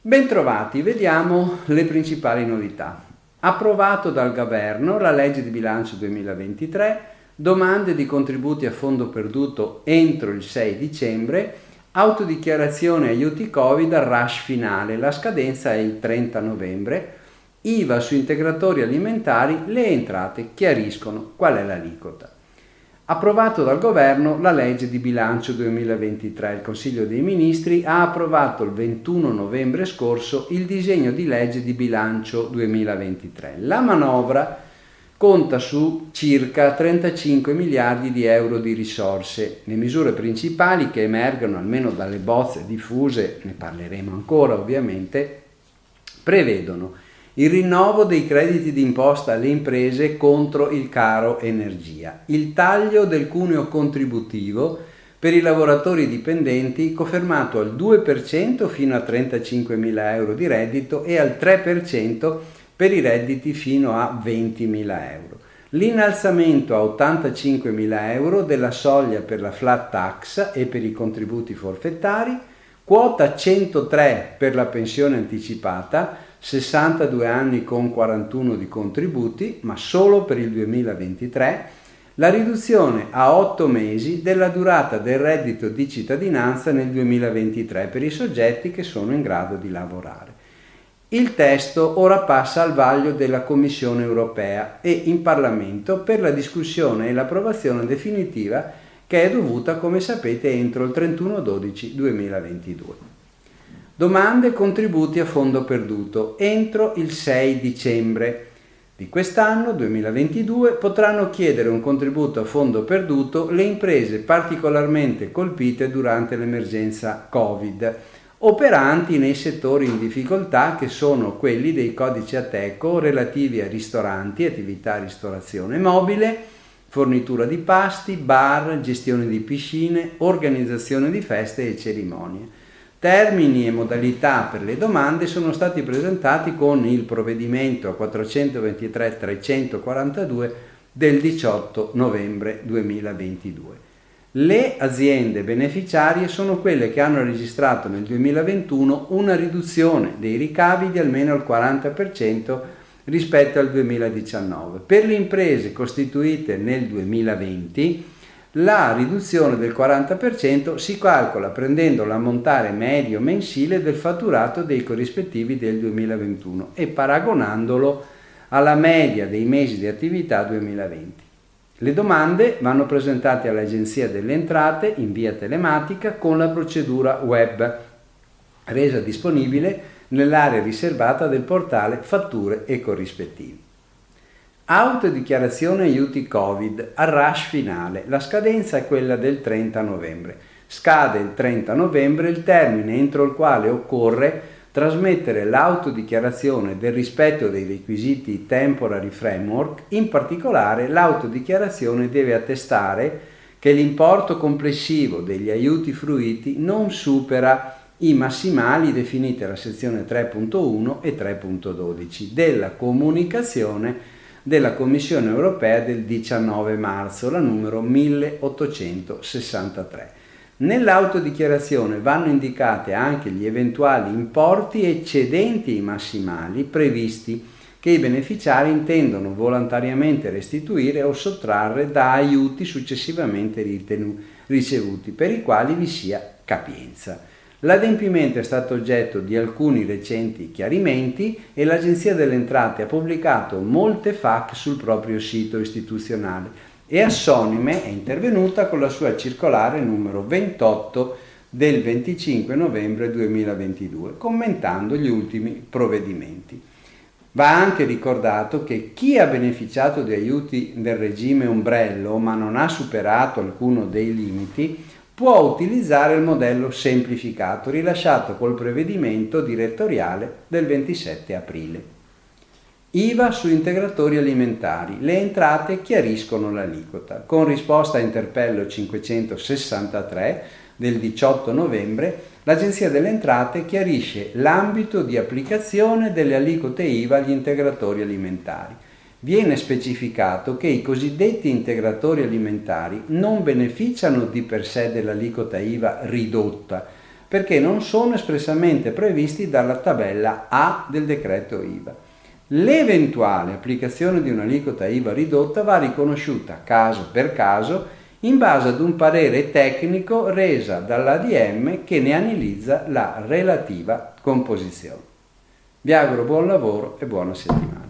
Bentrovati, vediamo le principali novità. Approvato dal governo la legge di bilancio 2023, domande di contributi a fondo perduto entro il 6 dicembre, autodichiarazione aiuti Covid al rush finale, la scadenza è il 30 novembre, IVA su integratori alimentari, le entrate chiariscono qual è l'aliquota approvato dal governo la legge di bilancio 2023. Il Consiglio dei Ministri ha approvato il 21 novembre scorso il disegno di legge di bilancio 2023. La manovra conta su circa 35 miliardi di euro di risorse. Le misure principali che emergono, almeno dalle bozze diffuse, ne parleremo ancora ovviamente, prevedono il rinnovo dei crediti d'imposta alle imprese contro il caro energia, il taglio del cuneo contributivo per i lavoratori dipendenti confermato al 2% fino a 35.000 euro di reddito e al 3% per i redditi fino a 20.000 euro. L'innalzamento a 85.000 euro della soglia per la flat tax e per i contributi forfettari, quota 103 per la pensione anticipata, 62 anni con 41 di contributi, ma solo per il 2023, la riduzione a 8 mesi della durata del reddito di cittadinanza nel 2023 per i soggetti che sono in grado di lavorare. Il testo ora passa al vaglio della Commissione europea e in Parlamento per la discussione e l'approvazione definitiva che è dovuta, come sapete, entro il 31-12-2022. Domande e contributi a fondo perduto entro il 6 dicembre di quest'anno 2022 potranno chiedere un contributo a fondo perduto le imprese particolarmente colpite durante l'emergenza Covid, operanti nei settori in difficoltà che sono quelli dei codici Ateco relativi a ristoranti, attività ristorazione mobile, fornitura di pasti, bar, gestione di piscine, organizzazione di feste e cerimonie. Termini e modalità per le domande sono stati presentati con il provvedimento 423-342 del 18 novembre 2022. Le aziende beneficiarie sono quelle che hanno registrato nel 2021 una riduzione dei ricavi di almeno il 40% rispetto al 2019. Per le imprese costituite nel 2020 la riduzione del 40% si calcola prendendo l'ammontare medio mensile del fatturato dei corrispettivi del 2021 e paragonandolo alla media dei mesi di attività 2020. Le domande vanno presentate all'Agenzia delle Entrate in via telematica con la procedura web resa disponibile nell'area riservata del portale Fatture e corrispettivi. Autodichiarazione aiuti Covid, al rush finale. La scadenza è quella del 30 novembre. Scade il 30 novembre il termine entro il quale occorre trasmettere l'autodichiarazione del rispetto dei requisiti Temporary Framework, in particolare l'autodichiarazione deve attestare che l'importo complessivo degli aiuti fruiti non supera i massimali definiti alla sezione 3.1 e 3.12 della comunicazione della Commissione europea del 19 marzo, la numero 1863. Nell'autodichiarazione vanno indicate anche gli eventuali importi eccedenti i massimali previsti che i beneficiari intendono volontariamente restituire o sottrarre da aiuti successivamente ricevuti, per i quali vi sia capienza. L'adempimento è stato oggetto di alcuni recenti chiarimenti e l'Agenzia delle Entrate ha pubblicato molte FAC sul proprio sito istituzionale e Assonime è intervenuta con la sua circolare numero 28 del 25 novembre 2022, commentando gli ultimi provvedimenti. Va anche ricordato che chi ha beneficiato di aiuti del regime ombrello ma non ha superato alcuno dei limiti può utilizzare il modello semplificato rilasciato col prevedimento direttoriale del 27 aprile. IVA su integratori alimentari. Le entrate chiariscono l'aliquota. Con risposta a interpello 563 del 18 novembre, l'Agenzia delle Entrate chiarisce l'ambito di applicazione delle aliquote IVA agli integratori alimentari. Viene specificato che i cosiddetti integratori alimentari non beneficiano di per sé dell'aliquota IVA ridotta, perché non sono espressamente previsti dalla tabella A del decreto IVA. L'eventuale applicazione di un'aliquota IVA ridotta va riconosciuta caso per caso in base ad un parere tecnico resa dall'ADM che ne analizza la relativa composizione. Vi auguro buon lavoro e buona settimana.